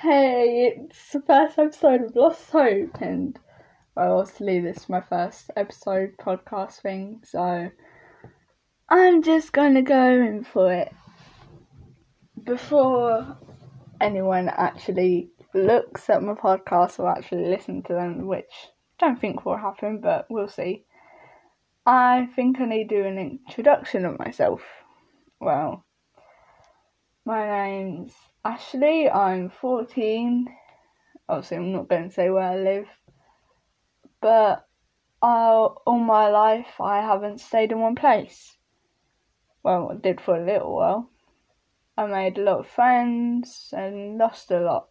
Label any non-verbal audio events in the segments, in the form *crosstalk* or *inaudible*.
Hey, it's the first episode of Lost Hope, and well, obviously, this is my first episode podcast thing, so I'm just gonna go in for it. Before anyone actually looks at my podcast or actually listen to them, which I don't think will happen, but we'll see. I think I need to do an introduction of myself. Well, my name's Ashley, I'm 14. Obviously, I'm not going to say where I live, but uh, all my life I haven't stayed in one place. Well, I did for a little while. I made a lot of friends and lost a lot.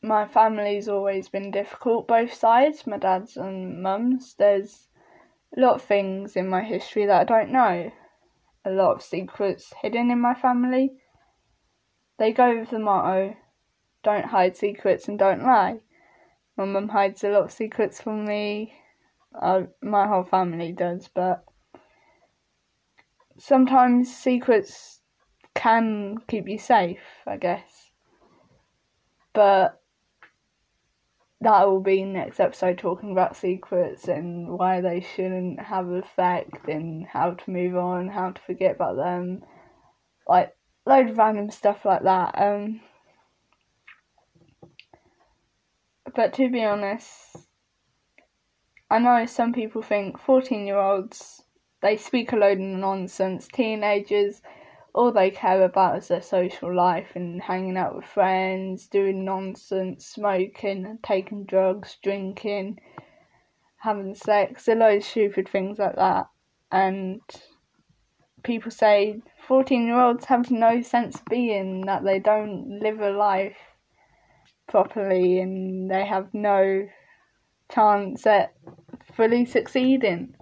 My family's always been difficult, both sides, my dad's and mum's. There's a lot of things in my history that I don't know. A lot of secrets hidden in my family they go with the motto don't hide secrets and don't lie. My mum hides a lot of secrets from me. Uh, my whole family does, but sometimes secrets can keep you safe, I guess. But that will be next episode talking about secrets and why they shouldn't have effect and how to move on, how to forget about them. Like load of random stuff like that. Um, but to be honest, I know some people think 14 year olds, they speak a load of nonsense. Teenagers, all they care about is their social life and hanging out with friends, doing nonsense, smoking, taking drugs, drinking, having sex, a load of stupid things like that. And people say 14 year olds have no sense being, that they don't live a life properly and they have no chance at fully succeeding.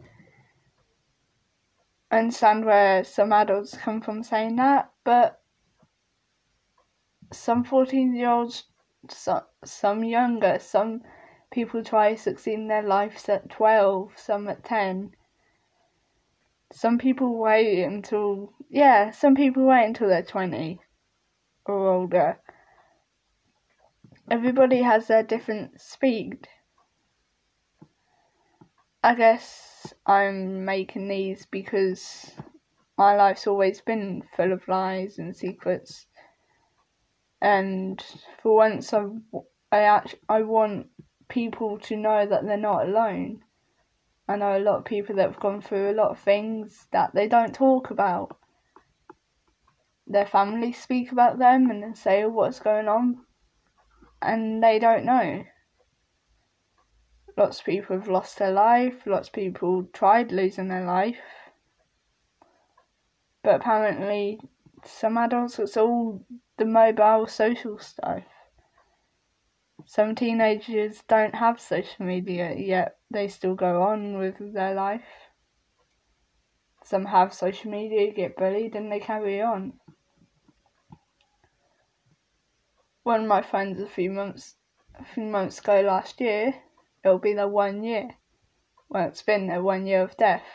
I understand where some adults come from saying that, but some 14 year olds, some younger, some people try to succeed in their lives at 12, some at 10 some people wait until yeah, some people wait until they're twenty or older. Everybody has their different speed. I guess I'm making these because my life's always been full of lies and secrets. And for once, I, I, actually, I want people to know that they're not alone. I know a lot of people that have gone through a lot of things that they don't talk about. Their families speak about them and say what's going on, and they don't know. Lots of people have lost their life, lots of people tried losing their life. But apparently, some adults, it's all the mobile social stuff. Some teenagers don't have social media yet, they still go on with their life. Some have social media, get bullied, and they carry on. One of my friends a few months a few months ago last year, it'll be their one year. Well, it's been their one year of death.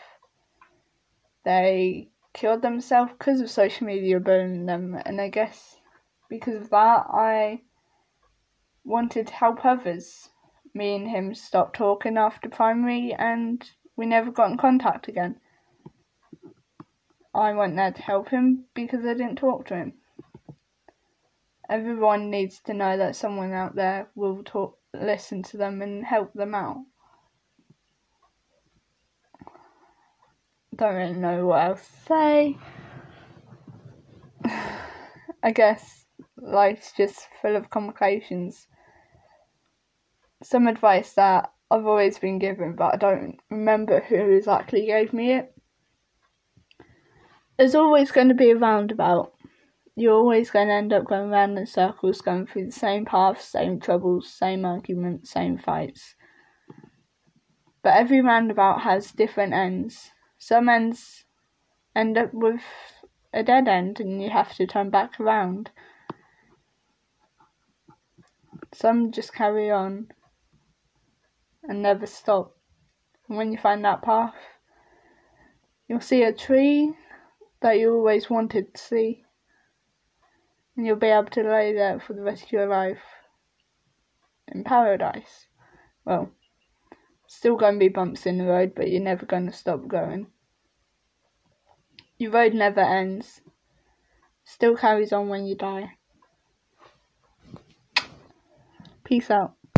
They killed themselves because of social media bullying them, and I guess because of that, I wanted to help others. Me and him stopped talking after primary and we never got in contact again. I went there to help him because I didn't talk to him. Everyone needs to know that someone out there will talk, listen to them and help them out. Don't really know what else to say. *sighs* I guess life's just full of complications some advice that I've always been given, but I don't remember who exactly gave me it. There's always going to be a roundabout. You're always going to end up going round in circles, going through the same paths, same troubles, same arguments, same fights. But every roundabout has different ends. Some ends end up with a dead end and you have to turn back around. Some just carry on and never stop. And when you find that path, you'll see a tree that you always wanted to see. and you'll be able to lay there for the rest of your life in paradise. Well, still going to be bumps in the road, but you're never going to stop going. Your road never ends, still carries on when you die. Peace out.